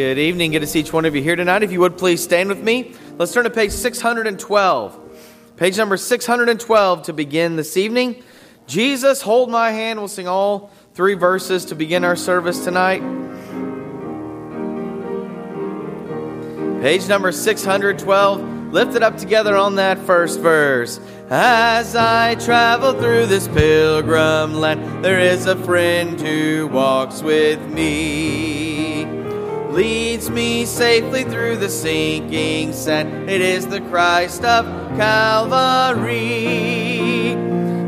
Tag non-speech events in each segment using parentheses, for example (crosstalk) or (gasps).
Good evening. Good to see each one of you here tonight. If you would please stand with me. Let's turn to page 612. Page number 612 to begin this evening. Jesus, hold my hand. We'll sing all three verses to begin our service tonight. Page number 612. Lift it up together on that first verse. As I travel through this pilgrim land, there is a friend who walks with me leads me safely through the sinking sand. It is the Christ of Calvary.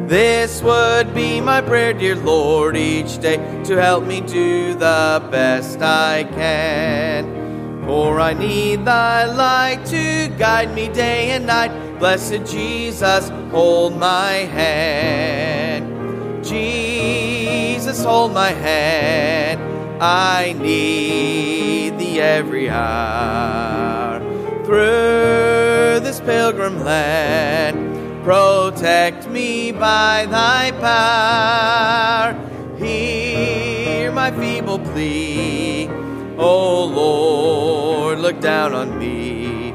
This would be my prayer, dear Lord, each day to help me do the best I can. For I need thy light to guide me day and night. Blessed Jesus, hold my hand. Jesus, hold my hand. I need thee every hour. Through this pilgrim land, protect me by thy power. Hear my feeble plea. O Lord, look down on me.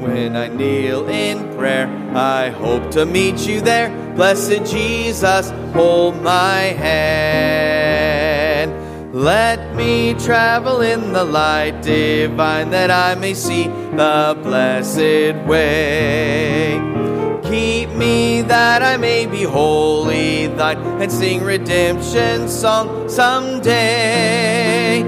When I kneel in prayer, I hope to meet you there. Blessed Jesus, hold my hand. Let me travel in the light divine that I may see the blessed way. Keep me that I may be wholly thine and sing redemption song someday.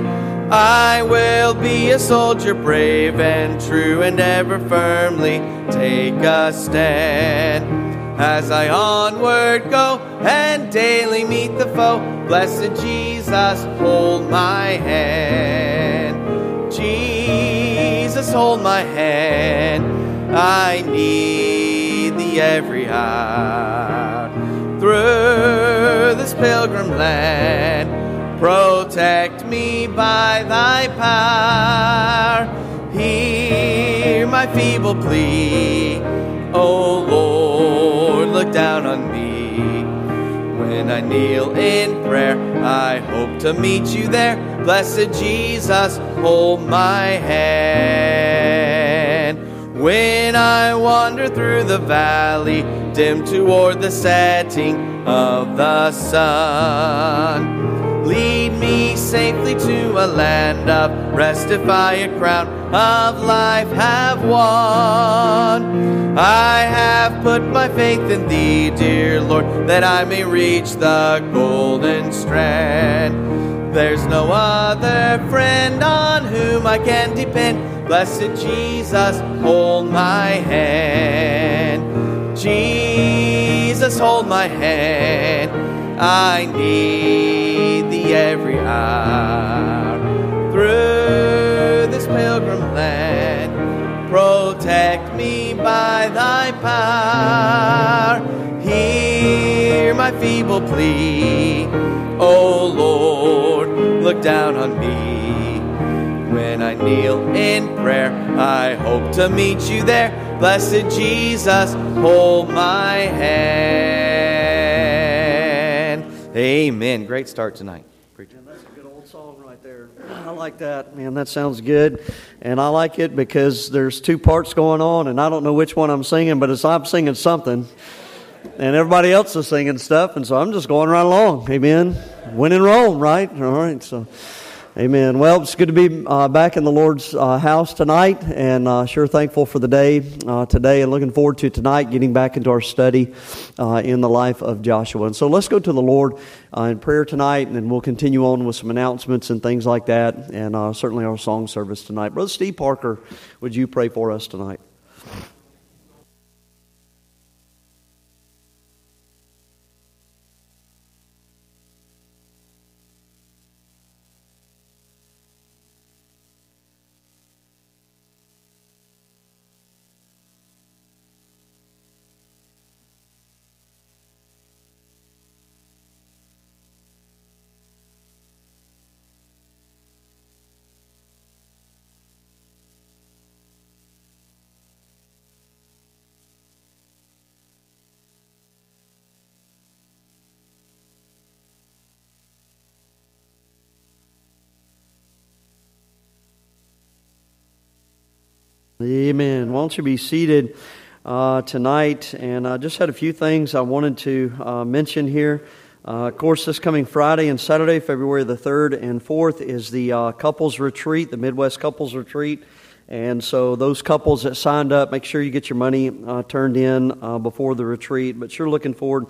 I will be a soldier brave and true and ever firmly take a stand. As I onward go and daily meet the foe, blessed Jesus, hold my hand. Jesus, hold my hand. I need thee every hour. Through this pilgrim land, protect me by thy power. Hear my feeble plea, O Lord look down on me. When I kneel in prayer, I hope to meet you there. Blessed Jesus, hold my hand. When I wander through the valley, dim toward the setting of the sun, lead safely to a land of rest if I a crown of life have won. I have put my faith in thee, dear Lord, that I may reach the golden strand. There's no other friend on whom I can depend. Blessed Jesus, hold my hand. Jesus, hold my hand. I need every hour. Through this pilgrim land, protect me by thy power. Hear my feeble plea. O Lord, look down on me. When I kneel in prayer, I hope to meet you there. Blessed Jesus, hold my hand. Amen. Great start tonight. I like that, man. That sounds good. And I like it because there's two parts going on, and I don't know which one I'm singing, but it's I'm singing something. And everybody else is singing stuff, and so I'm just going right along. Amen. When in Rome, right? All right. So. Amen. Well, it's good to be uh, back in the Lord's uh, house tonight, and uh, sure thankful for the day uh, today, and looking forward to tonight getting back into our study uh, in the life of Joshua. And so let's go to the Lord uh, in prayer tonight, and then we'll continue on with some announcements and things like that, and certainly our song service tonight. Brother Steve Parker, would you pray for us tonight? Amen. Why don't you be seated uh, tonight? And I just had a few things I wanted to uh, mention here. Uh, of course, this coming Friday and Saturday, February the 3rd and 4th, is the uh, couples retreat, the Midwest couples retreat. And so, those couples that signed up, make sure you get your money uh, turned in uh, before the retreat. But sure looking forward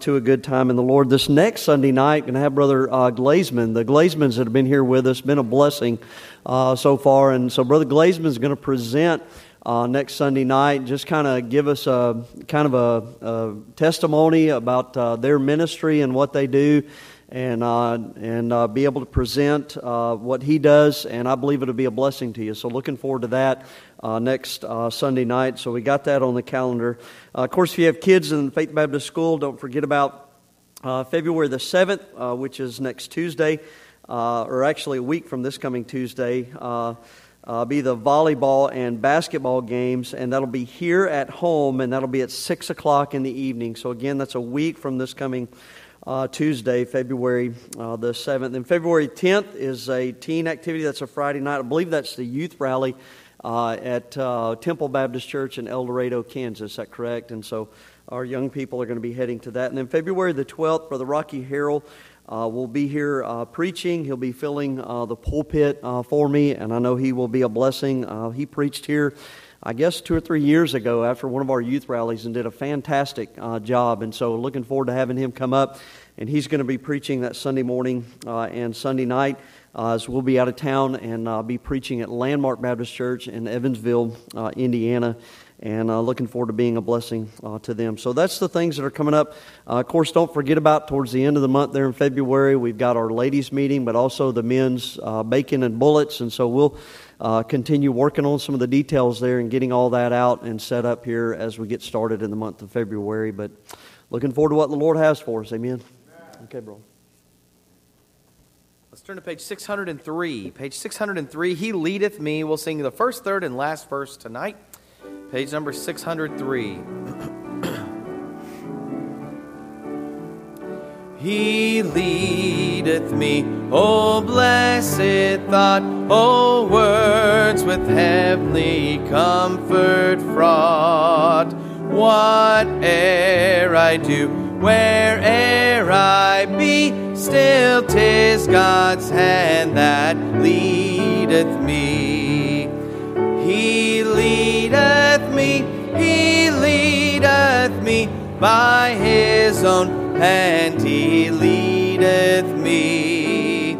to a good time in the Lord. This next Sunday night, going to have Brother Glazman. The Glazmans that have been here with us, been a blessing uh, so far. And so Brother Glazman is going to present uh, next Sunday night. Just kind of give us a kind of a, a testimony about uh, their ministry and what they do, and uh, and uh, be able to present uh, what he does. And I believe it'll be a blessing to you. So looking forward to that next Sunday night. So we got that on the calendar. of course, if you have kids in Faith Baptist School, don't forget about February the seventh, which is next Tuesday uh, or actually a week from this coming Tuesday, uh, uh, be the volleyball and basketball games, and that'll be here at home, and that'll be at 6 o'clock in the evening. So, again, that's a week from this coming uh, Tuesday, February uh, the 7th. And February 10th is a teen activity. That's a Friday night. I believe that's the youth rally uh, at Temple Baptist Church in El Dorado, Kansas. Is that correct? And so our young people are going to be heading to that. And then February the 12th, Brother Rocky Harrell uh, will be here uh, preaching. He'll be filling uh, the pulpit uh, for me, and I know he will be a blessing. Uh, he preached here, I guess, two or three years ago after one of our youth rallies and did a fantastic uh, job. And so, looking forward to having him come up. And he's going to be preaching that Sunday morning and Sunday night. as we'll be out of town and be preaching at Landmark Baptist Church in Evansville, Indiana and uh, looking forward to being a blessing uh, to them. So that's the things that are coming up. Uh, of course, don't forget about towards the end of the month there in February, we've got our ladies' meeting, but also the men's uh, bacon and bullets. And so we'll uh, continue working on some of the details there and getting all that out and set up here as we get started in the month of February. But looking forward to what the Lord has for us. Amen. Okay, bro. Let's turn to page 603. Page 603, He leadeth me. We'll sing the first, third, and last verse tonight. Page number 603. (clears throat) he leadeth me, O blessed thought, O words with heavenly comfort fraught. Whate'er I do, where'er I be, still 'tis God's hand that leadeth me. He leadeth me, He leadeth me, by His own hand He leadeth me.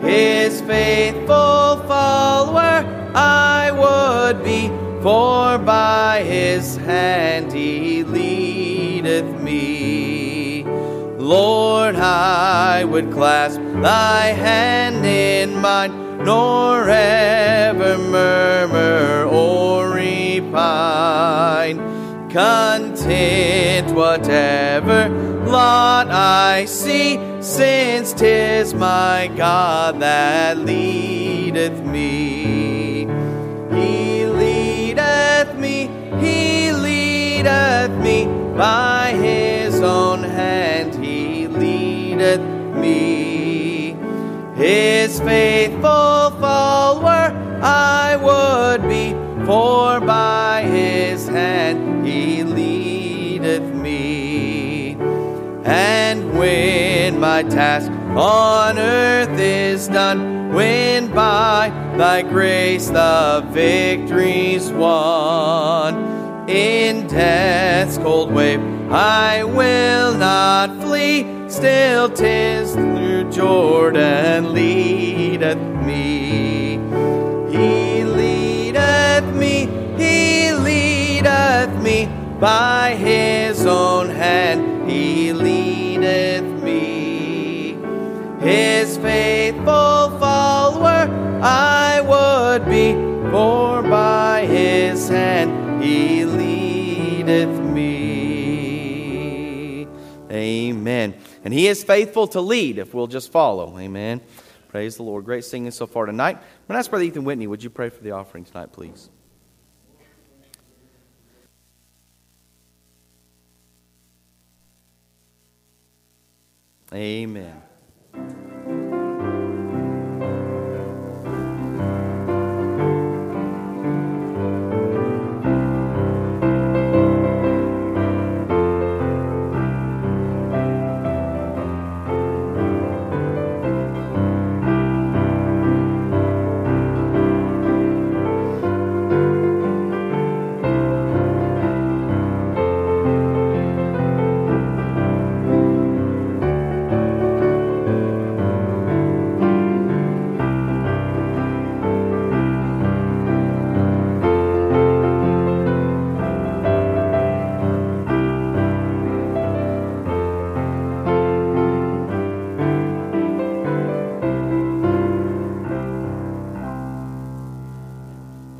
His faithful follower I would be, for by His hand He leadeth me. Lord, I would clasp Thy hand in mine nor ever murmur or repine. Content whatever lot I see, since 'tis my God that leadeth me. He leadeth me, He leadeth me, by His own hand He leadeth me. His faithful follower I would be, for by his hand he leadeth And when my task on earth is done, when by thy grace the victory's won, in death's cold wave I will not flee still tis through Jordan leadeth me. He leadeth me, he leadeth me, by his own hand he leadeth me. His faithful follower I would be, for by his hand he leadeth me. Amen. And He is faithful to lead if we'll just follow. Amen. Praise the Lord. Great singing so far tonight. I'm going to ask Brother Ethan Whitney, would you pray for the offering tonight, please? Amen.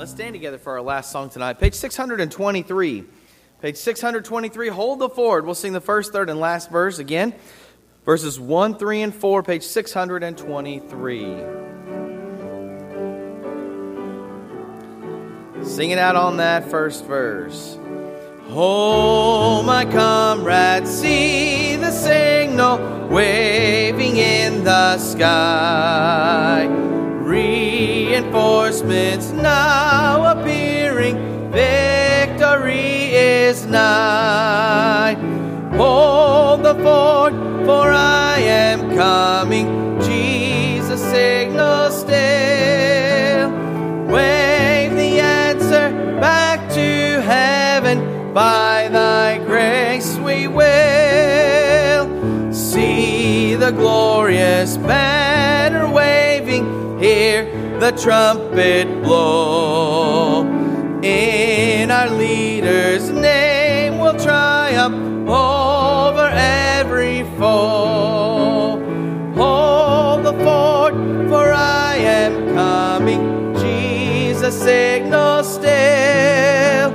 Stand together for our last song tonight. Page 623. Page 623, hold the Fort. We'll sing the first, third, and last verse again. Verses 1, 3, and 4, page 623. Sing it out on that first verse. Oh, my comrades, see the signal waving in the sky. Reinforcements now appearing, victory is nigh. Hold the fort, for I am coming. Jesus signal still. Wave the answer back to heaven. By thy grace we will see the glorious banner waving. Hear the trumpet blow. In our leader's name we'll triumph over every foe. Hold the fort, for I am coming. Jesus signal still.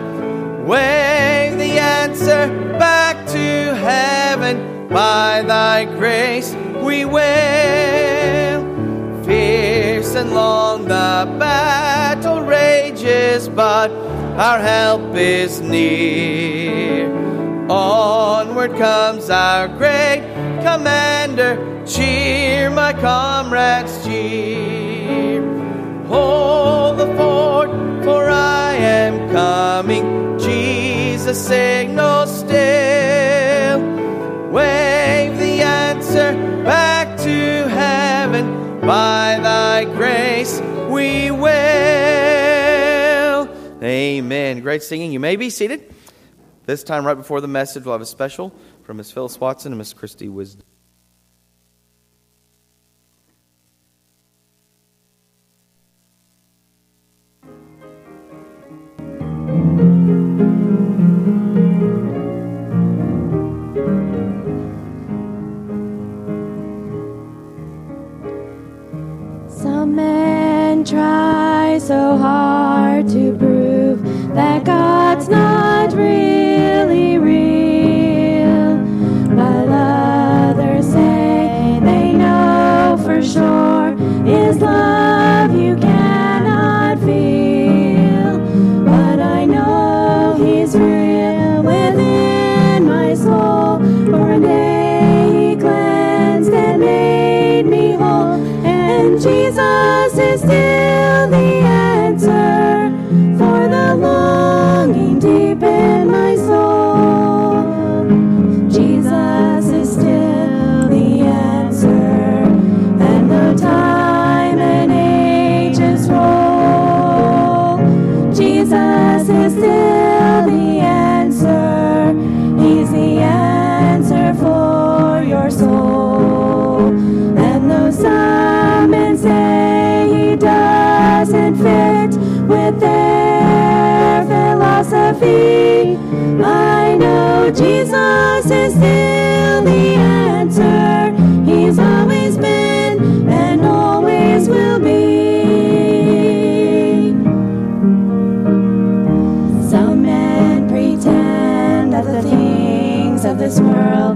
Wave the answer back to heaven. By thy grace we will. And long the battle rages, but our help is near. Onward comes our great commander. Cheer, my comrades, cheer. Hold the fort, for I am coming. Jesus signal still. Wave the answer back. By thy grace we will. Amen. Great singing. You may be seated. This time, right before the message, we'll have a special from Miss Phyllis Watson and Miss Christy Wisdom. Of this world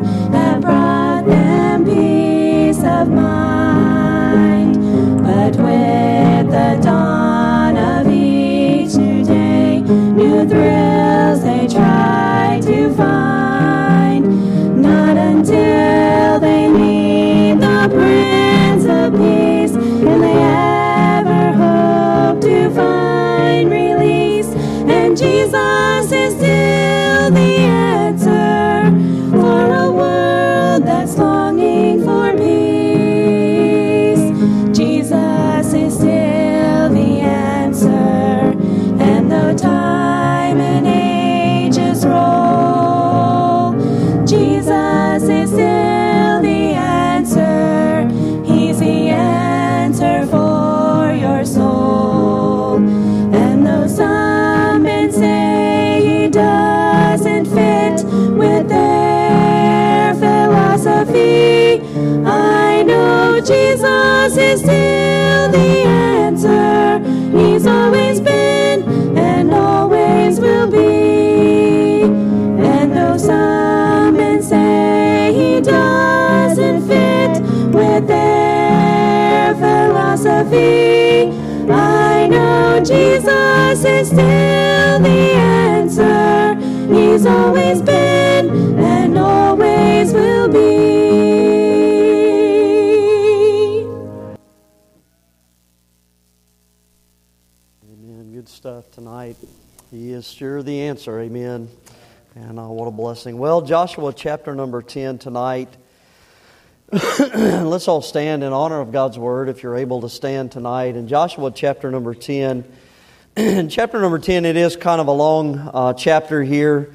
always been and always will be. And though some men say he doesn't fit with their philosophy, I know Jesus is still the answer. He's always been and always will be. Good stuff tonight. He is sure the answer. Amen. And uh, what a blessing. Well, Joshua chapter number 10 tonight. (coughs) Let's all stand in honor of God's word if you're able to stand tonight. In Joshua chapter number 10, (coughs) chapter number 10, it is kind of a long uh, chapter here.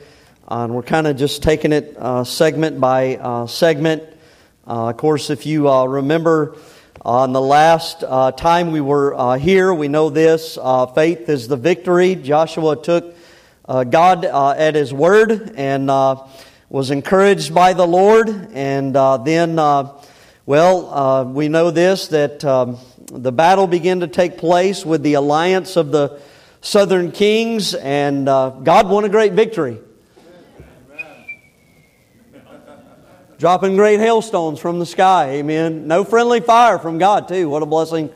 Uh, and we're kind of just taking it uh, segment by uh, segment. Uh, of course, if you remember Uh, on the last uh, time we were uh, here, we know this faith is the victory. Joshua took God at his word and was encouraged by the Lord. And then, well, we know this that um, the battle began to take place with the alliance of the southern kings, and God won a great victory. Dropping great hailstones from the sky. Amen. No friendly fire from God, too. What a blessing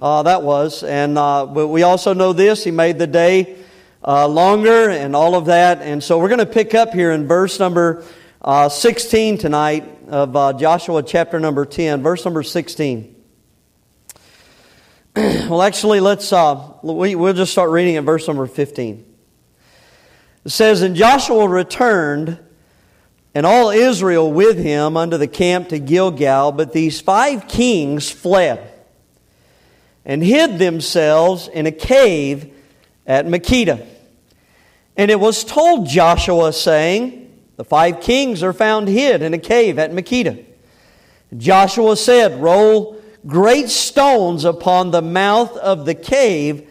uh, that was. And uh, but we also know this: He made the day uh, longer, and all of that. And so we're going to pick up here in verse number uh, 16 tonight of uh, Joshua chapter number 10, verse number 16. (clears throat) well, actually, let's uh, we, we'll just start reading at verse number 15. It says, "And Joshua returned." And all Israel with him unto the camp to Gilgal. But these five kings fled and hid themselves in a cave at Makkedah. And it was told Joshua, saying, The five kings are found hid in a cave at Makkedah. Joshua said, Roll great stones upon the mouth of the cave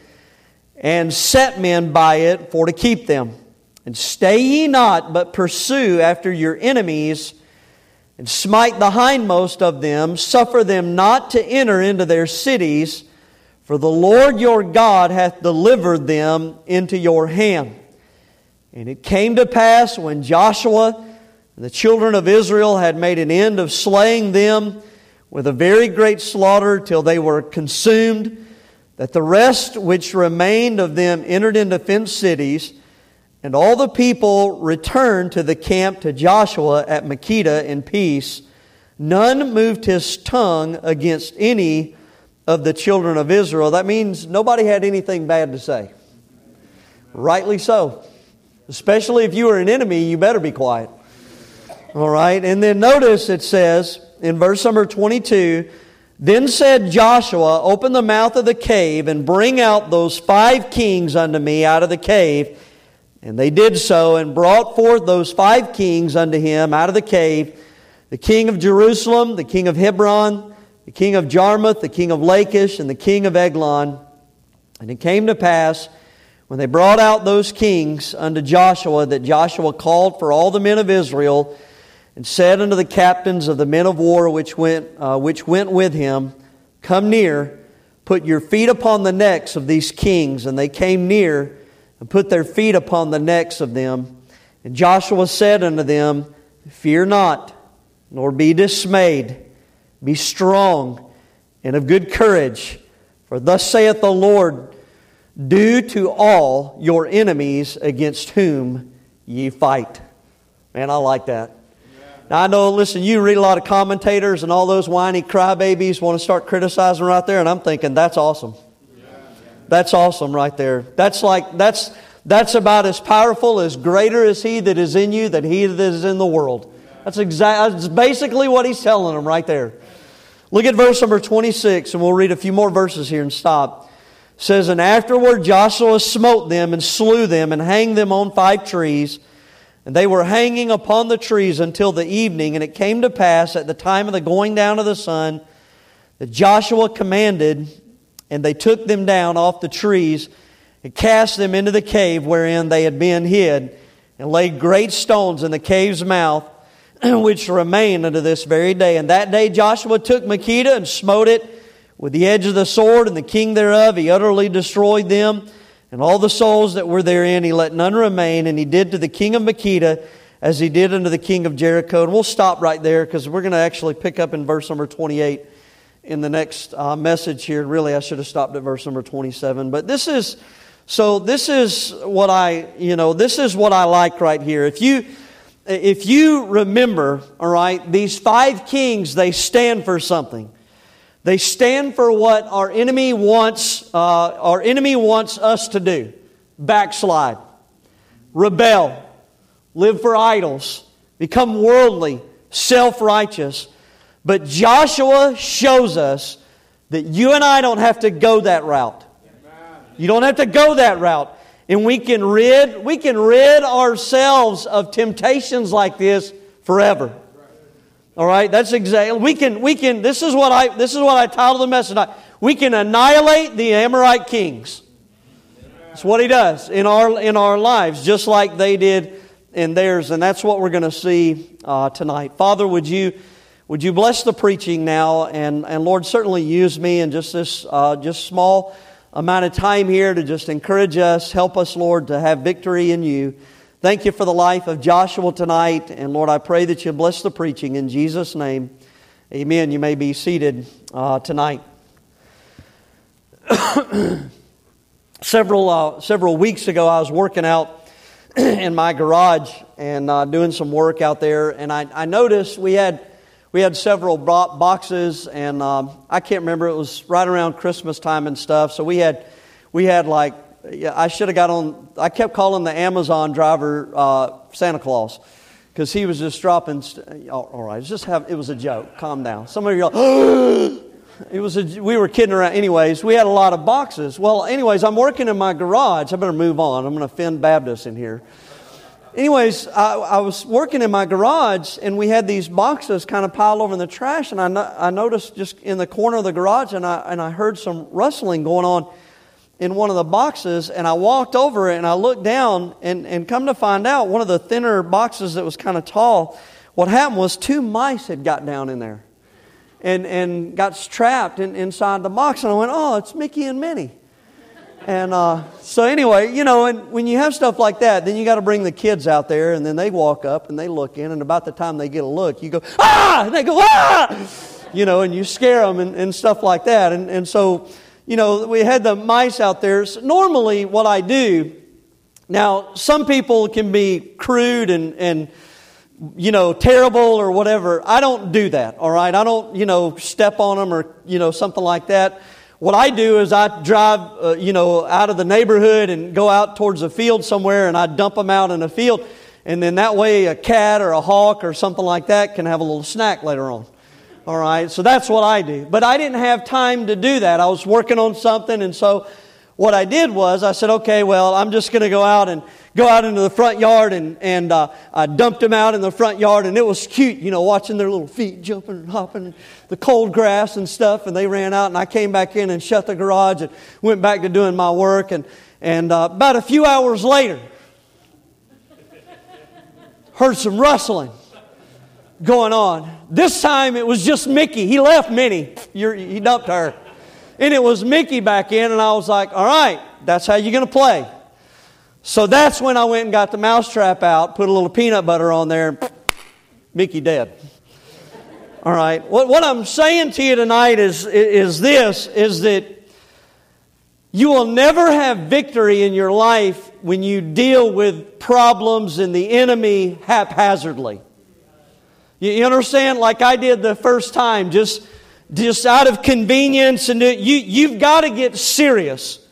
and set men by it for to keep them. And stay ye not, but pursue after your enemies, and smite the hindmost of them, suffer them not to enter into their cities, for the Lord your God hath delivered them into your hand. And it came to pass when Joshua and the children of Israel had made an end of slaying them with a very great slaughter till they were consumed, that the rest which remained of them entered into fenced cities, and all the people returned to the camp to Joshua at Makkedah in peace. None moved his tongue against any of the children of Israel. That means nobody had anything bad to say. Rightly so. Especially if you are an enemy, you better be quiet. All right. And then notice it says in verse number 22 Then said Joshua, Open the mouth of the cave and bring out those five kings unto me out of the cave and they did so and brought forth those five kings unto him out of the cave the king of Jerusalem, the king of Hebron, the king of Jarmuth, the king of Lachish, and the king of Eglon. And it came to pass when they brought out those kings unto Joshua that Joshua called for all the men of Israel and said unto the captains of the men of war which went, uh, which went with him, Come near, put your feet upon the necks of these kings. And they came near and put their feet upon the necks of them. And Joshua said unto them, Fear not, nor be dismayed. Be strong and of good courage. For thus saith the Lord, Do to all your enemies against whom ye fight. Man, I like that. Now, I know, listen, you read a lot of commentators, and all those whiny crybabies want to start criticizing right there, and I'm thinking, that's awesome. That's awesome right there. That's like, that's, that's about as powerful as greater is he that is in you than he that is in the world. That's exactly, that's basically what he's telling them right there. Look at verse number 26, and we'll read a few more verses here and stop. It says, And afterward Joshua smote them and slew them and hanged them on five trees. And they were hanging upon the trees until the evening. And it came to pass at the time of the going down of the sun that Joshua commanded and they took them down off the trees and cast them into the cave wherein they had been hid, and laid great stones in the cave's mouth, (clears throat) which remain unto this very day. And that day Joshua took Makkedah and smote it with the edge of the sword, and the king thereof he utterly destroyed them, and all the souls that were therein he let none remain, and he did to the king of Makkedah as he did unto the king of Jericho. And we'll stop right there because we're going to actually pick up in verse number 28 in the next uh, message here. Really, I should have stopped at verse number 27. But this is So this is what I, you know, this is what I like right here. If you, if you remember, all right, these five kings, they stand for something. They stand for what our enemy wants, uh, our enemy wants us to do. Backslide, rebel, live for idols, become worldly, self-righteous. But Joshua shows us that you and I don't have to go that route. You don't have to go that route. And we can rid, we can rid ourselves of temptations like this forever. All right, that's exactly we can we can this is what I this is what I titled the message tonight. We can annihilate the Amorite kings. That's what he does in our in our lives, just like they did in theirs, and that's what we're going to see uh, tonight. Father, would you would you bless the preaching now, and and Lord, certainly use me in just this uh, just small amount of time here to just encourage us. Help us, Lord, to have victory in you. Thank you for the life of Joshua tonight. And Lord, I pray that you bless the preaching in Jesus' name. Amen. You may be seated uh, tonight. (coughs) several, uh, several weeks ago, I was working out (coughs) in my garage and uh, doing some work out there. And I, I noticed we had we had several boxes, and um, I can't remember. It was right around Christmas time and stuff. So we had, we had like, I should have got on. I kept calling the Amazon driver uh, Santa Claus because he was just dropping. St- all right, just have. It was a joke. Calm down. Some of you are. (gasps) it was. A, we were kidding around. Anyways, we had a lot of boxes. Well, anyways, I'm working in my garage. I better move on. I'm going to offend Baptists in here anyways, I, I, was working in my garage and we had these boxes kind of piled over in the trash. And I, no, I noticed just in the corner of the garage and I, and I heard some rustling going on in one of the boxes. And I walked over and I looked down and, and come to find out, one of the thinner boxes that was kind of tall, what happened was two mice had got down in there and, and got trapped in, inside the box. And I went, oh, it's Mickey and Minnie. And uh, so, anyway, you know, and when you have stuff like that, then you got to bring the kids out there, and then they walk up and they look in, and about the time they get a look, you go, ah! And they go, ah! You know, and you scare them and, and stuff like that. And, and so, you know, we had the mice out there. So normally, what I do, now, some people can be crude and, and you know, terrible or whatever. I don't do that, all right? I don't, you know, step on them or, you know, something like that. What I do is I drive, uh, you know, out of the neighborhood and go out towards a field somewhere and I dump them out in a field. And then that way a cat or a hawk or something like that can have a little snack later on. All right, so that's what I do. But I didn't have time to do that. I was working on something, and so what I did was I said, okay, well, I'm just going to go out and go out into the front yard and, and uh, I dumped them out in the front yard and it was cute, you know, watching their little feet jumping and hopping, the cold grass and stuff. And they ran out and I came back in and shut the garage and went back to doing my work. And, and uh, about a few hours later, heard some rustling going on. This time it was just Mickey. He left Minnie. You're, he dumped her. And it was Mickey back in, and I was like, all right, that's how you're going to play. So that's when I went and got the mousetrap out, put a little peanut butter on there, and Mickey dead. All right. What, what I'm saying to you tonight is, is this, is that you will never have victory in your life when you deal with problems and the enemy haphazardly. You, you understand? Like I did the first time, just just out of convenience and you, you've got to get serious.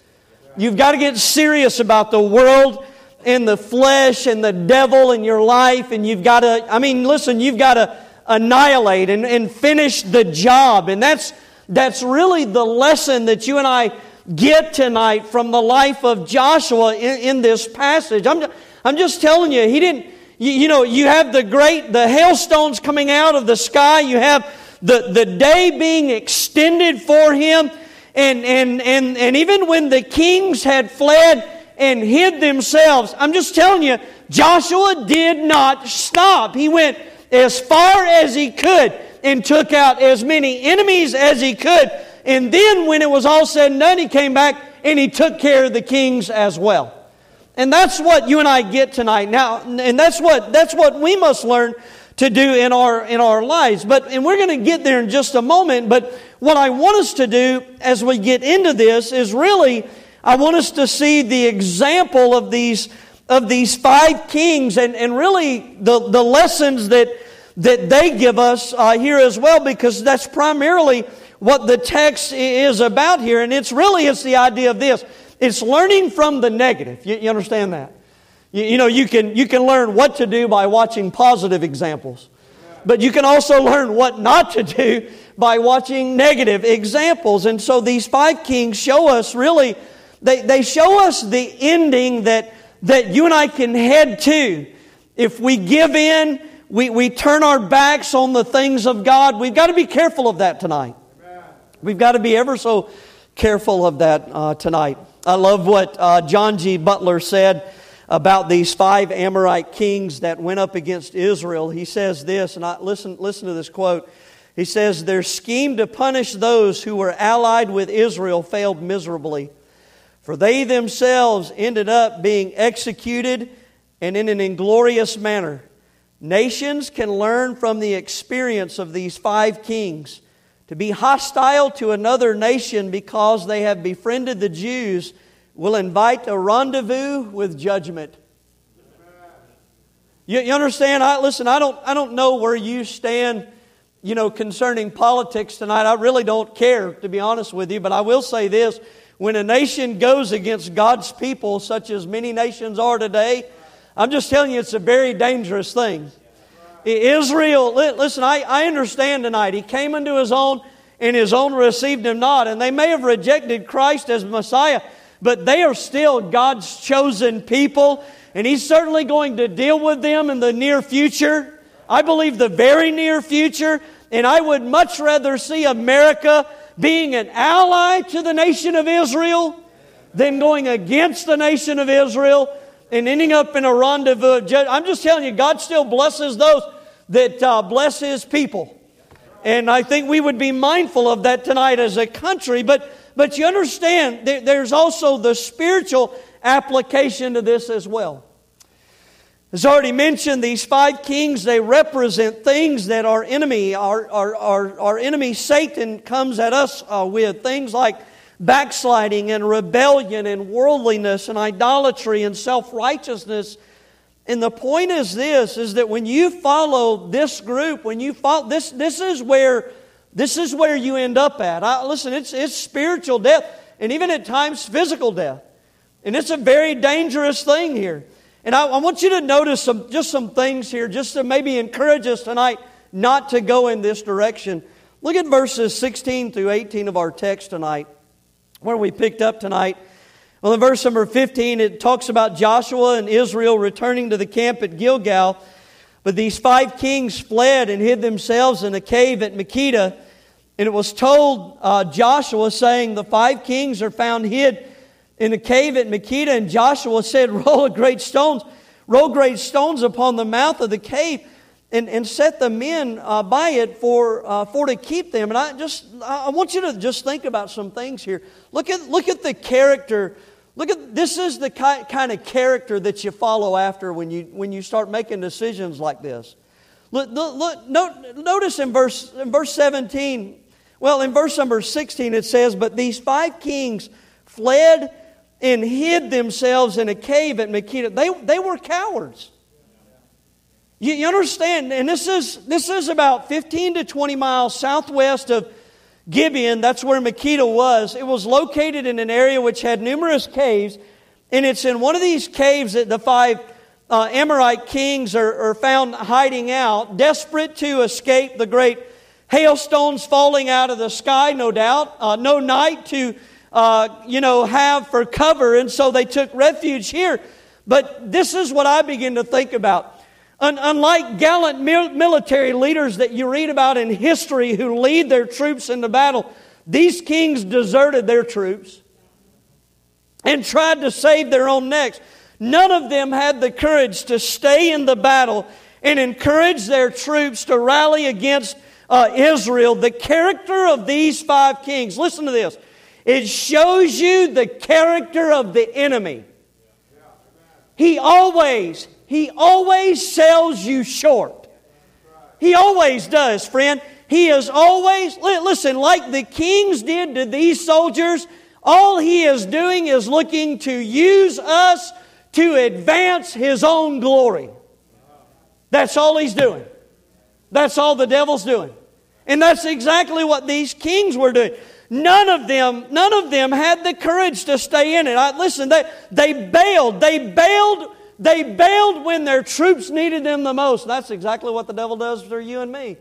You've got to get serious about the world and the flesh and the devil in your life. And you've got to, I mean, listen, you've got to annihilate and, and finish the job. And that's, that's really the lesson that you and I get tonight from the life of Joshua in, in this passage. I'm, I'm just telling you, he didn't, you, you know, you have the great, the hailstones coming out of the sky. You have the, the day being extended for him. And, and, and, and even when the kings had fled and hid themselves, I'm just telling you, Joshua did not stop. He went as far as he could and took out as many enemies as he could. And then when it was all said and done, he came back and he took care of the kings as well. And that's what you and I get tonight. Now, and that's what, that's what we must learn to do in our, in our lives. But, and we're going to get there in just a moment, but what I want us to do as we get into this is really I want us to see the example of these, of these five kings and, and really the, the lessons that, that they give us uh, here as well, because that's primarily what the text is about here. And it's really, it's the idea of this. It's learning from the negative. You, you understand that? You, you know, you can, you can learn what to do by watching positive examples. But you can also learn what not to do by watching negative examples. And so these five kings show us really, they, they show us the ending that, that you and I can head to. If we give in, we, we turn our backs on the things of God. We've got to be careful of that tonight. We've got to be ever so careful of that uh, tonight. I love what uh, John G. Butler said about these five Amorite kings that went up against Israel. He says this, and I, listen, listen to this quote. He says, Their scheme to punish those who were allied with Israel failed miserably, for they themselves ended up being executed and in an inglorious manner. Nations can learn from the experience of these five kings to be hostile to another nation because they have befriended the Jews will invite a rendezvous with judgment. You, you understand? I, listen, I don't, I don't know where you stand, you know, concerning politics tonight. I really don't care, to be honest with you, but I will say this. When a nation goes against God's people, such as many nations are today, I'm just telling you, it's a very dangerous thing. Israel, listen, I, I understand tonight. He came into his own, and his own received him not. And they may have rejected Christ as Messiah, but they are still God's chosen people. And he's certainly going to deal with them in the near future. I believe the very near future. And I would much rather see America being an ally to the nation of Israel than going against the nation of Israel and ending up in a rendezvous. I'm just telling you, God still blesses those that uh, bless His people. And I think we would be mindful of that tonight as a country. But, but you understand, there, there's also the spiritual application to this as well. As already mentioned, these five kings, they represent things that our enemy, our, our, our, our enemy Satan comes at us uh, with. Things like backsliding and rebellion and worldliness and idolatry and self-righteousness and the point is this is that when you follow this group, when you follow this, this is where this is where you end up at. I, listen, it's, it's spiritual death, and even at times physical death. And it's a very dangerous thing here. And I, I want you to notice some, just some things here, just to maybe encourage us tonight not to go in this direction. Look at verses 16 through 18 of our text tonight, where we picked up tonight. Well, in verse number 15, it talks about Joshua and Israel returning to the camp at Gilgal. But these five kings fled and hid themselves in a cave at Makkedah. And it was told uh, Joshua, saying, The five kings are found hid in a cave at Makkedah. And Joshua said, (laughs) Roll great stones, roll great stones upon the mouth of the cave. And, and set the men uh, by it for, uh, for to keep them. And I just I want you to just think about some things here. Look at, look at the character Look at this is the kind of character that you follow after when you when you start making decisions like this. Look, look, notice in verse in verse 17, well, in verse number 16 it says, But these five kings fled and hid themselves in a cave at Makkedah. They, they were cowards. You, you understand? And this is this is about 15 to 20 miles southwest of Gibeon, that's where Makkedah was. It was located in an area which had numerous caves, and it's in one of these caves that the five uh, Amorite kings are, are, found hiding out, desperate to escape the great hailstones falling out of the sky, no doubt. Uh, no night to, uh, you know, have for cover, and so they took refuge here. But this is what I begin to think about. Unlike gallant military leaders that you read about in history who lead their troops into battle, these kings deserted their troops and tried to save their own necks. None of them had the courage to stay in the battle and encourage their troops to rally against uh, Israel. The character of these five kings, listen to this, it shows you the character of the enemy. He always, he always sells you short. He always does, friend. He is always, listen, like the kings did to these soldiers all he is doing is looking to use us to advance his own glory. That's all he's doing. That's all the devil's doing. And that's exactly what these kings were doing. None of them, none of them had the courage to stay in it. I, listen, they, they bailed. They bailed. They bailed when their troops needed them the most. That's exactly what the devil does for you and me.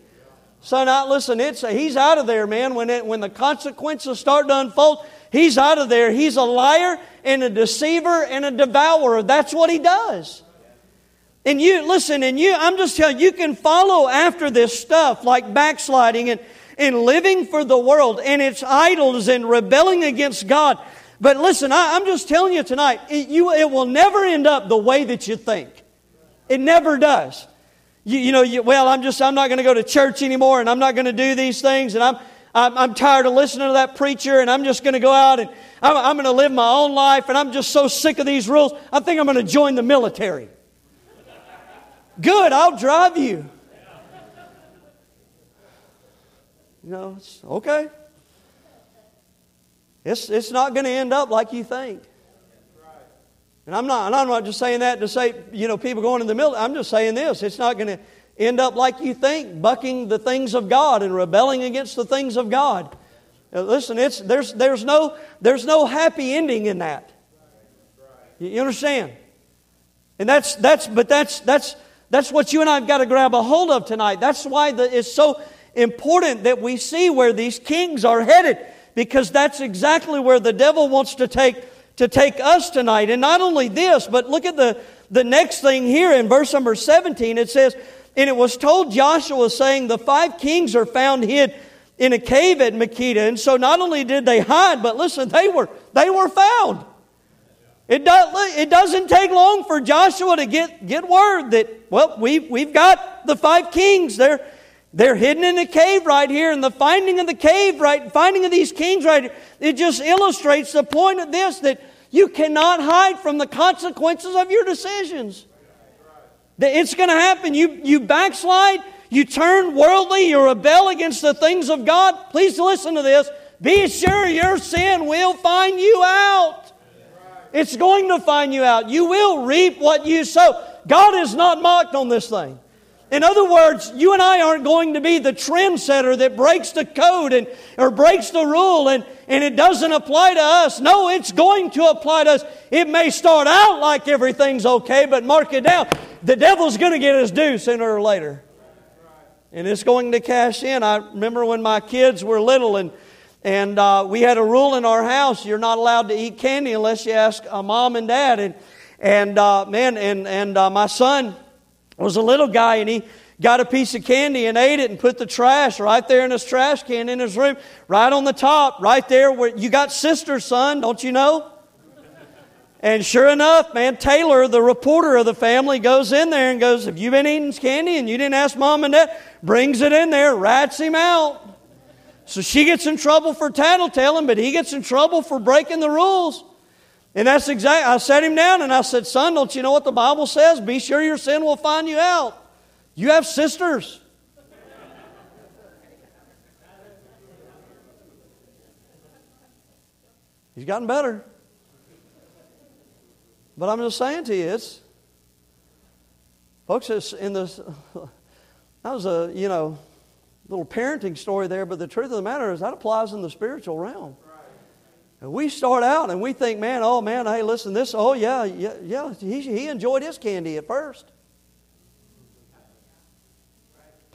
So now, listen, it's he's out of there, man. When it, when the consequences start to unfold, he's out of there. He's a liar and a deceiver and a devourer. That's what he does. And you, listen, and you, I'm just telling you, you can follow after this stuff like backsliding and, and living for the world and its idols and rebelling against God. But listen, I, am just telling you tonight, it, you, it will never end up the way that you think. It never does. You, you know, you, well, I'm just, I'm not going to go to church anymore and I'm not going to do these things and I'm, I'm, I'm, tired of listening to that preacher and I'm just going to go out and I'm, I'm going to live my own life and I'm just so sick of these rules. I think I'm going to join the military. Good, I'll drive you. You know, it's okay. It's, it's not going to end up like you think. And I'm not, and I'm not just saying that to say, you know, people going in the middle. I'm just saying this. It's not going to end up like you think, bucking the things of God and rebelling against the things of God. Listen, it's, there's, there's, no, there's no happy ending in that. You, you understand? And that's, that's, but that's, that's, that's what you and I have got to grab a hold of tonight. That's why the, it's so important that we see where these kings are headed, because that's exactly where the devil wants to take, to take us tonight. And not only this, but look at the, the next thing here in verse number 17. It says, And it was told Joshua, saying, The five kings are found hid in a cave at Makkedah. And so not only did they hide, but listen, they were, they were found. It, does, it doesn't take long for Joshua to get, get word that, well, we've, we've got the five kings. They're, they're hidden in a cave right here. And the finding of the cave, right, finding of these kings right here, it just illustrates the point of this that you cannot hide from the consequences of your decisions. It's going to happen. You, you backslide, you turn worldly, you rebel against the things of God. Please listen to this. Be sure your sin will find you out. It's going to find you out. You will reap what you sow. God is not mocked on this thing. In other words, you and I aren't going to be the trendsetter that breaks the code and, or breaks the rule and, and it doesn't apply to us. No, it's going to apply to us. It may start out like everything's okay, but mark it down. The devil's going to get his due sooner or later. And it's going to cash in. I remember when my kids were little and and uh, we had a rule in our house you're not allowed to eat candy unless you ask a mom and dad. And, and uh, man, and, and uh, my son was a little guy and he got a piece of candy and ate it and put the trash right there in his trash can in his room, right on the top, right there where you got sisters, son, don't you know? And sure enough, man, Taylor, the reporter of the family, goes in there and goes, Have you been eating candy and you didn't ask mom and dad? Brings it in there, rats him out. So she gets in trouble for tattletelling, but he gets in trouble for breaking the rules. And that's exactly, I sat him down and I said, Son, don't you know what the Bible says? Be sure your sin will find you out. You have sisters. He's gotten better. But I'm just saying to you, it's, folks, it's in this, that was a, you know, little parenting story there, but the truth of the matter is that applies in the spiritual realm. And we start out and we think, man, oh man, hey, listen, this, oh yeah, yeah, yeah he, he enjoyed his candy at first.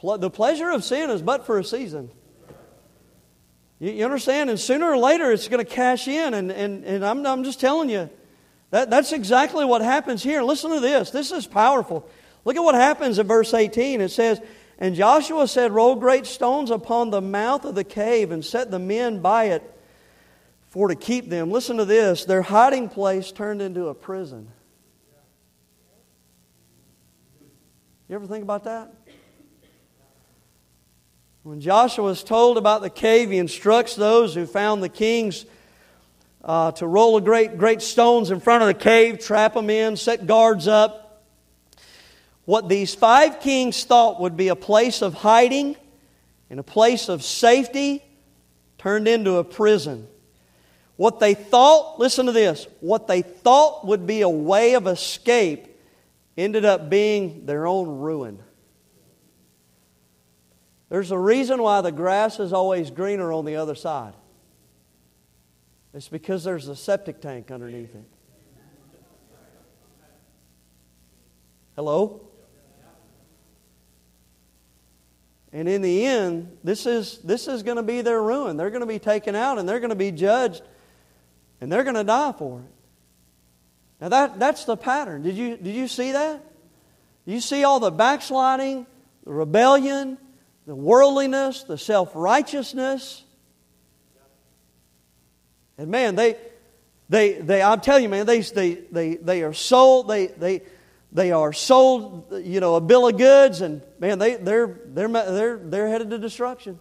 the pleasure of sin is but for a season. You, you understand? And sooner or later it's going to cash in. And, and, and I'm, I'm just telling you, that, that's exactly what happens here. Listen to this. This is powerful. Look at what happens in verse 18. It says, and Joshua said, Roll great stones upon the mouth of the cave and set the men by it for to keep them. Listen to this their hiding place turned into a prison. You ever think about that? When Joshua is told about the cave, he instructs those who found the kings uh, to roll a great, great stones in front of the cave, trap them in, set guards up what these five kings thought would be a place of hiding and a place of safety turned into a prison. What they thought, listen to this, what they thought would be a way of escape ended up being their own ruin. There's a reason why the grass is always greener on the other side. It's because there's a septic tank underneath it. Hello? And in the end, this is, this is going to be their ruin. They're going to be taken out and they're going to be judged and they're going to die for it. Now, that, that's the pattern. Did you, did you see that? You see all the backsliding, the rebellion, the worldliness, the self righteousness. And man, they, they, they, I'm telling you, man, they, they, they, they are sold, they, they, they are sold, you know, a bill of goods, and man, they, they're, they're, they're, they're headed to destruction.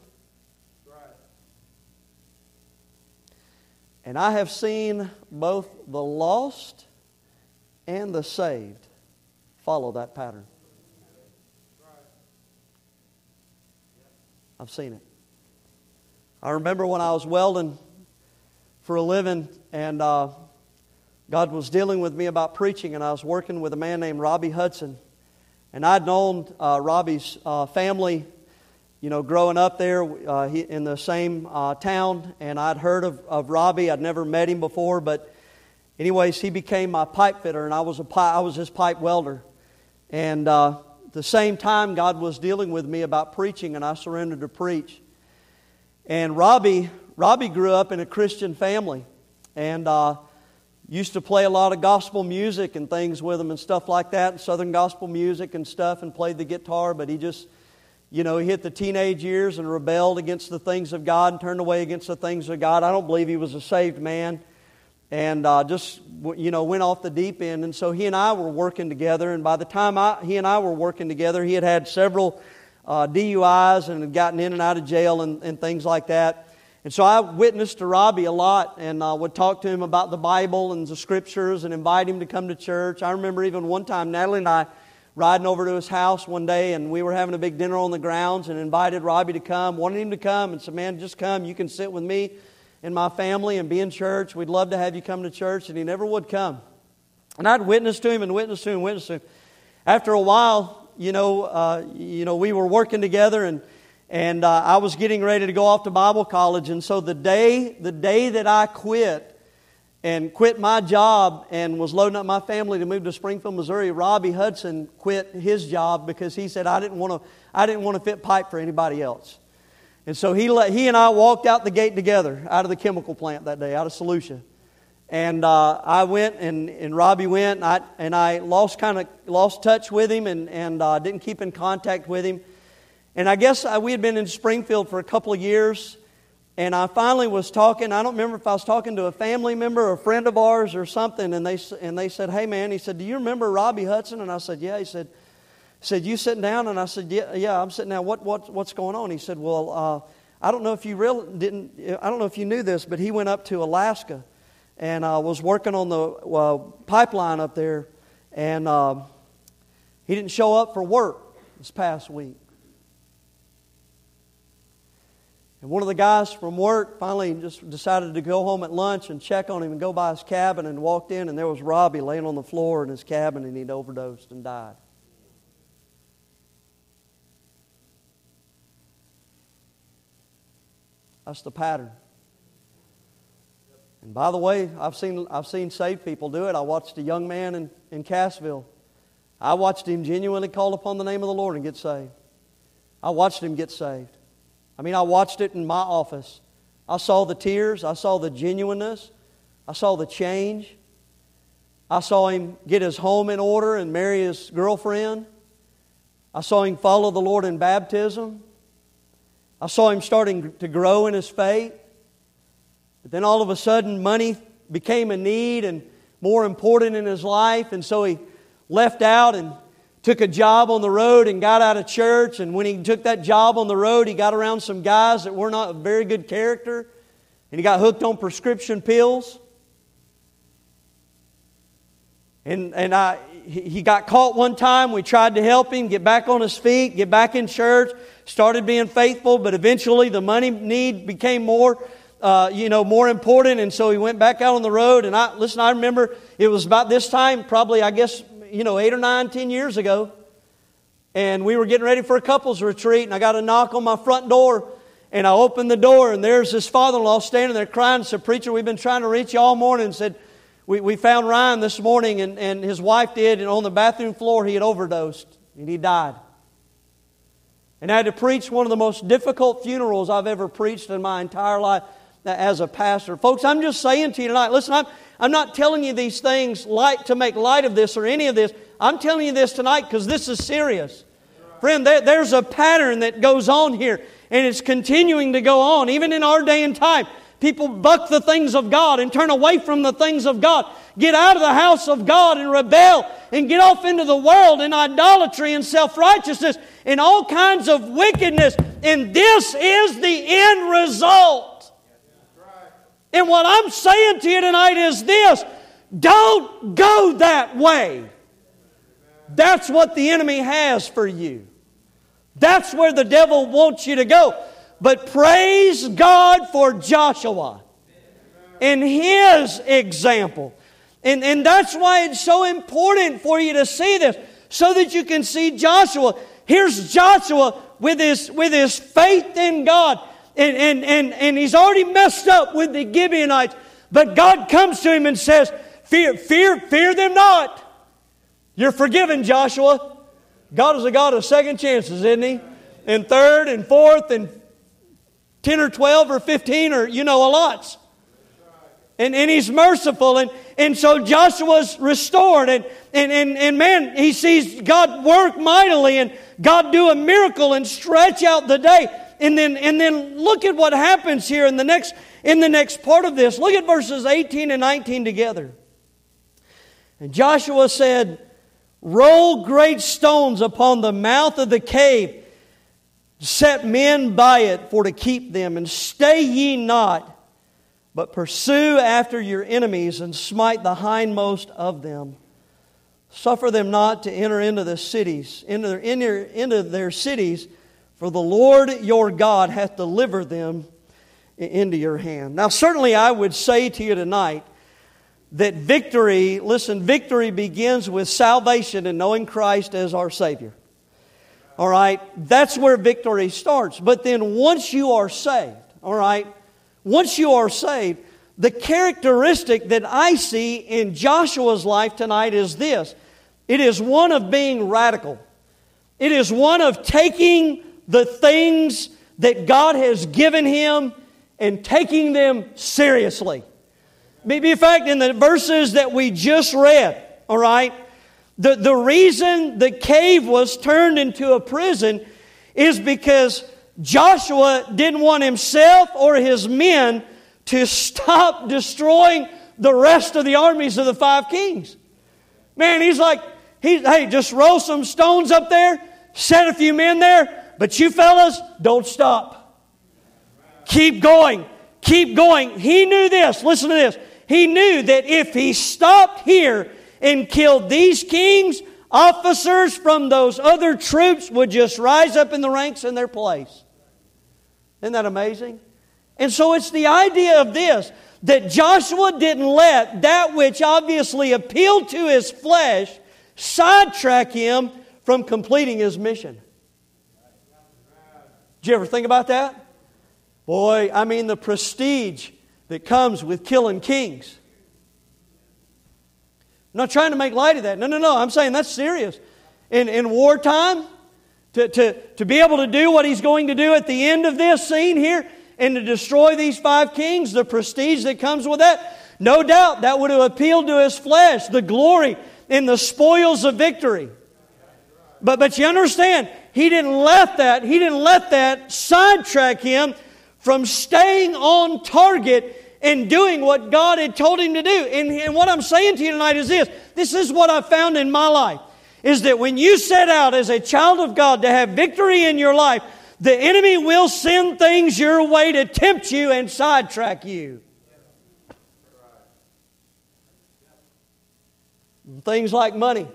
And I have seen both the lost and the saved follow that pattern. I've seen it. I remember when I was welding for a living, and uh, God was dealing with me about preaching, and I was working with a man named Robbie Hudson. And I'd known uh, Robbie's uh, family, you know, growing up there uh, he, in the same uh, town, and I'd heard of, of Robbie. I'd never met him before, but anyways, he became my pipe fitter, and I was, a pi- I was his pipe welder. And uh, the same time, God was dealing with me about preaching, and I surrendered to preach. And Robbie, Robbie grew up in a Christian family, and uh, used to play a lot of gospel music and things with him and stuff like that, and southern gospel music and stuff, and played the guitar, but he just, you know, he hit the teenage years and rebelled against the things of God and turned away against the things of God. I don't believe he was a saved man. And uh, just, you know, went off the deep end. And so he and I were working together. And by the time I, he and I were working together, he had had several uh, DUIs and had gotten in and out of jail and, and things like that. And so I witnessed to Robbie a lot and uh, would talk to him about the Bible and the scriptures and invite him to come to church. I remember even one time Natalie and I riding over to his house one day and we were having a big dinner on the grounds and invited Robbie to come, wanted him to come and said, Man, just come. You can sit with me and my family and be in church. We'd love to have you come to church. And he never would come. And I'd witness to him and witness to him and witness to him. After a while, you know, uh, you know, we were working together and and uh, I was getting ready to go off to Bible college. And so the day, the day that I quit and quit my job and was loading up my family to move to Springfield, Missouri, Robbie Hudson quit his job because he said I didn't want to, I didn't want to fit pipe for anybody else. And so he, let, he and I walked out the gate together out of the chemical plant that day, out of Solutia. And uh, I went, and, and Robbie went, and I, and I lost kind of lost touch with him, and, and uh, didn't keep in contact with him. And I guess I, we had been in Springfield for a couple of years, and I finally was talking. I don't remember if I was talking to a family member or a friend of ours or something, and they, and they said, Hey, man, he said, Do you remember Robbie Hudson? And I said, Yeah. He said, said, You sitting down? And I said, Yeah, yeah I'm sitting down. What, what, what's going on? He said, Well, uh, I don't know if you really didn't, I don't know if you knew this, but he went up to Alaska and uh, was working on the uh, pipeline up there, and uh, he didn't show up for work this past week. And one of the guys from work finally just decided to go home at lunch and check on him and go by his cabin and walked in, and there was Robbie laying on the floor in his cabin, and he'd overdosed and died. That's the pattern. And by the way, I've seen, I've seen saved people do it. I watched a young man in, in Cassville. I watched him genuinely call upon the name of the Lord and get saved. I watched him get saved. I mean, I watched it in my office. I saw the tears, I saw the genuineness, I saw the change. I saw him get his home in order and marry his girlfriend. I saw him follow the Lord in baptism. I saw him starting to grow in his faith. But then all of a sudden, money became a need and more important in his life, and so he left out and took a job on the road and got out of church. And when he took that job on the road, he got around some guys that were not very good character. And he got hooked on prescription pills. And, and I, he got caught one time. We tried to help him get back on his feet, get back in church, started being faithful, but eventually the money need became more uh, you know, more important. And so he went back out on the road. And I, listen, I remember it was about this time, probably, I guess, you know, eight or nine, ten years ago. And we were getting ready for a couples retreat. And I got a knock on my front door. And I opened the door. And there's his father in law standing there crying. Said, Preacher, we've been trying to reach you all morning. Said, we, we found Ryan this morning, and, and his wife did. And on the bathroom floor, he had overdosed. And he died. And I had to preach one of the most difficult funerals I've ever preached in my entire life uh, as a pastor. Folks, I'm just saying to you tonight, listen, I'm, I'm not telling you these things light to make light of this or any of this. I'm telling you this tonight because this is serious. Friend, there, there's a pattern that goes on here, and it's continuing to go on, even in our day and time. People buck the things of God and turn away from the things of God. Get out of the house of God and rebel and get off into the world in idolatry and self righteousness and all kinds of wickedness. And this is the end result. And what I'm saying to you tonight is this don't go that way. That's what the enemy has for you. That's where the devil wants you to go. But praise God for Joshua and his example. And, and that's why it's so important for you to see this, so that you can see Joshua. Here's Joshua with his, with his faith in God. And, and, and, and he's already messed up with the Gibeonites. But God comes to him and says, Fear, fear, fear them not. You're forgiven, Joshua. God is a God of second chances, isn't he? And third and fourth and 10 or 12 or 15 or, you know, a lots. And, and he's merciful. And, and so Joshua's restored. And, and, and, and man, he sees God work mightily and God do a miracle and stretch out the day. And then, and then look at what happens here in the next, in the next part of this. Look at verses 18 and 19 together. And Joshua said, Roll great stones upon the mouth of the cave set men by it for to keep them, and stay ye not, but pursue after your enemies and smite the hindmost of them. Suffer them not to enter into the cities, into their, into their cities, for the Lord your God hath delivered them into your hand. Now, certainly, I would say to you tonight that victory, listen, victory begins with salvation and knowing Christ as our Savior. All right? That's where victory starts. But then once you are saved, all right? Once you are saved, the characteristic that I see in Joshua's life tonight is this it is one of being radical, it is one of taking the things that God has given him and taking them seriously. In fact, in the verses that we just read, all right, the, the reason the cave was turned into a prison is because Joshua didn't want himself or his men to stop destroying the rest of the armies of the five kings. Man, he's like, he, hey, just roll some stones up there, set a few men there, but you fellas, don't stop. Keep going. Keep going. He knew this. Listen to this. He knew that if he stopped here, and killed these kings, officers from those other troops would just rise up in the ranks in their place. Isn't that amazing? And so it's the idea of this that Joshua didn't let that which obviously appealed to his flesh sidetrack him from completing his mission. Did you ever think about that? Boy, I mean, the prestige that comes with killing kings. I'm not trying to make light of that. No, no, no. I'm saying that's serious. In, in wartime, to, to, to be able to do what he's going to do at the end of this scene here and to destroy these five kings, the prestige that comes with that, no doubt that would have appealed to his flesh, the glory and the spoils of victory. But, but you understand, he didn't let that, he didn't let that sidetrack him from staying on target and doing what God had told him to do. And, and what I'm saying to you tonight is this this is what I found in my life is that when you set out as a child of God to have victory in your life, the enemy will send things your way to tempt you and sidetrack you. Things like money,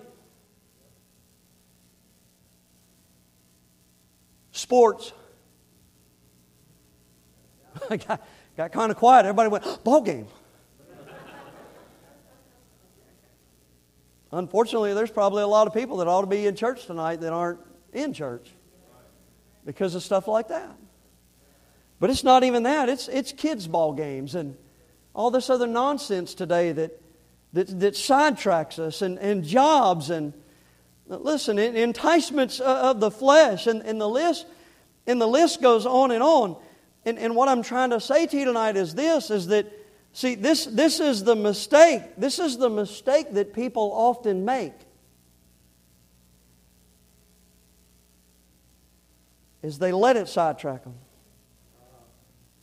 sports. (laughs) Got kind of quiet. Everybody went, ball game. Unfortunately, there's probably a lot of people that ought to be in church tonight that aren't in church because of stuff like that. But it's not even that. It's, it's kids' ball games and all this other nonsense today that, that, that sidetracks us and, and jobs and, listen, enticements of the flesh. And, and, the list, and the list goes on and on. And, and what I'm trying to say to you tonight is this, is that, see, this, this is the mistake. This is the mistake that people often make. Is they let it sidetrack them.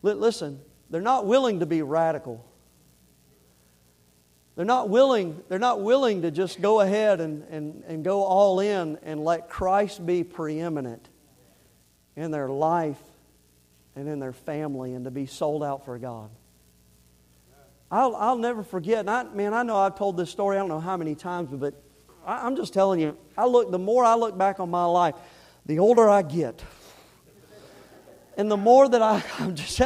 Listen, they're not willing to be radical. They're not willing, they're not willing to just go ahead and, and, and go all in and let Christ be preeminent in their life and in their family and to be sold out for God. I'll, I'll never forget, and I, man, I know I've told this story, I don't know how many times, but I, I'm just telling you, I look, the more I look back on my life, the older I get. And the more that I, (laughs) I'm just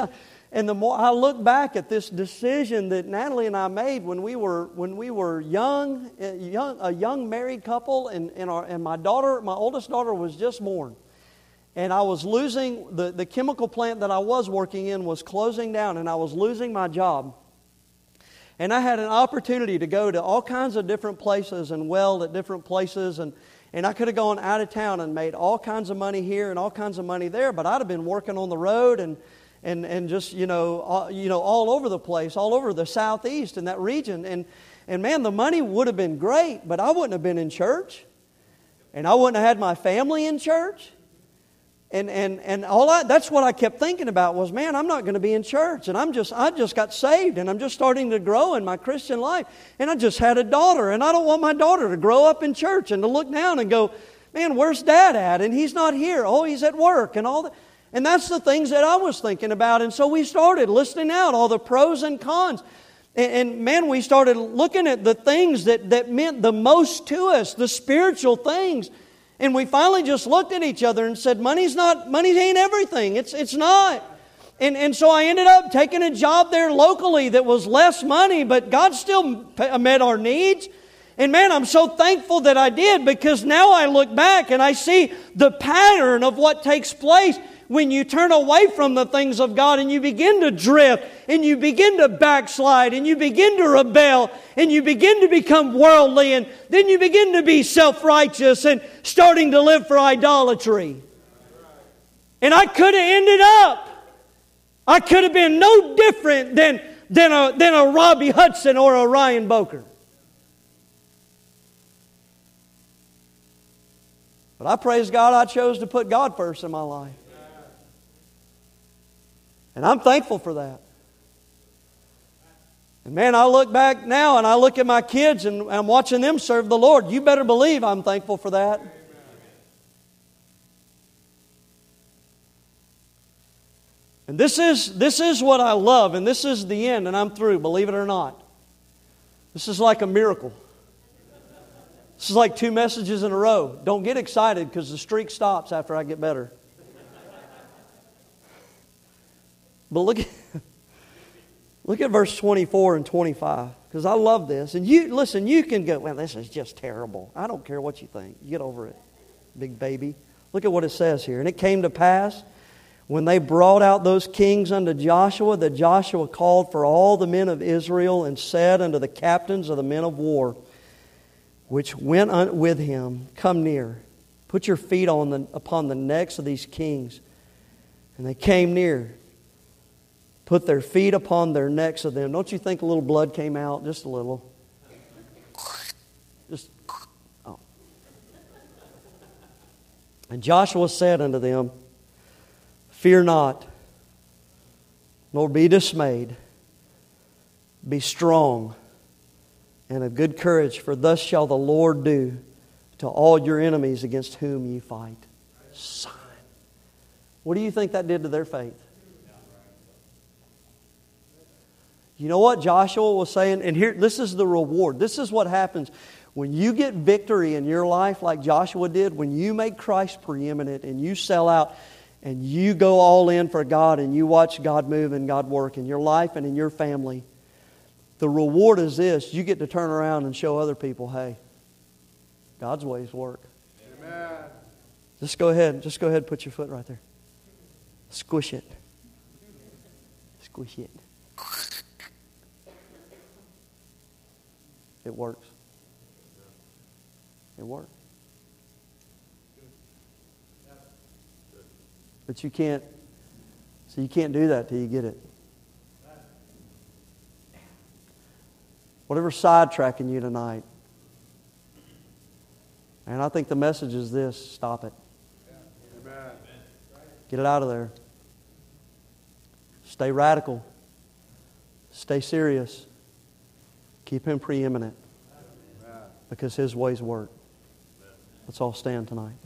and the more I look back at this decision that Natalie and I made when we were when we were young, eh, young a young married couple, and and, our, and my daughter, my oldest daughter, was just born, and I was losing the the chemical plant that I was working in was closing down, and I was losing my job. And I had an opportunity to go to all kinds of different places and weld at different places and and I could have gone out of town and made all kinds of money here and all kinds of money there, but I'd have been working on the road and, and, and just, you know, all, you know, all over the place, all over the southeast and that region. And, and man, the money would have been great, but I wouldn't have been in church. And I wouldn't have had my family in church. And, and, and all I, that's what I kept thinking about was, man, I'm not going to be in church. And I'm just, I just got saved and I'm just starting to grow in my Christian life. And I just had a daughter and I don't want my daughter to grow up in church and to look down and go, man, where's dad at? And he's not here. Oh, he's at work and all that. And that's the things that I was thinking about. And so we started listing out all the pros and cons. And, and man, we started looking at the things that, that meant the most to us, the spiritual things. And we finally just looked at each other and said, Money's not, money ain't everything. It's, it's not. And, and so I ended up taking a job there locally that was less money, but God still uh, met our needs. And man, I'm so thankful that I did because now I look back and I see the pattern of what takes place when you turn away from the things of God and you begin to drift and you begin to backslide and you begin to rebel and you begin to become worldly and then you begin to be self righteous and starting to live for idolatry. And I could have ended up, I could have been no different than, than, a, than a Robbie Hudson or a Ryan Boker. But I praise God I chose to put God first in my life. And I'm thankful for that. And man, I look back now and I look at my kids and I'm watching them serve the Lord. You better believe I'm thankful for that. And this is, this is what I love, and this is the end, and I'm through, believe it or not. This is like a miracle. This is like two messages in a row. Don't get excited because the streak stops after I get better. But look at, (laughs) look at verse 24 and 25 because I love this. And you listen, you can go, well, this is just terrible. I don't care what you think. Get over it, big baby. Look at what it says here. And it came to pass when they brought out those kings unto Joshua that Joshua called for all the men of Israel and said unto the captains of the men of war, which went with him, Come near, put your feet on the, upon the necks of these kings. And they came near put their feet upon their necks of them. Don't you think a little blood came out? Just a little. Just, oh. And Joshua said unto them, Fear not, nor be dismayed. Be strong and of good courage, for thus shall the Lord do to all your enemies against whom ye fight. Son. What do you think that did to their faith? You know what Joshua was saying? And here, this is the reward. This is what happens when you get victory in your life, like Joshua did, when you make Christ preeminent and you sell out and you go all in for God and you watch God move and God work in your life and in your family, the reward is this you get to turn around and show other people, hey, God's ways work. Amen. Just go ahead. Just go ahead and put your foot right there. Squish it. Squish it. It works. It works. But you can't, so you can't do that till you get it. Whatever's sidetracking you tonight. And I think the message is this stop it. Get it out of there. Stay radical. Stay serious. Keep Him preeminent because His ways work. Let's all stand tonight.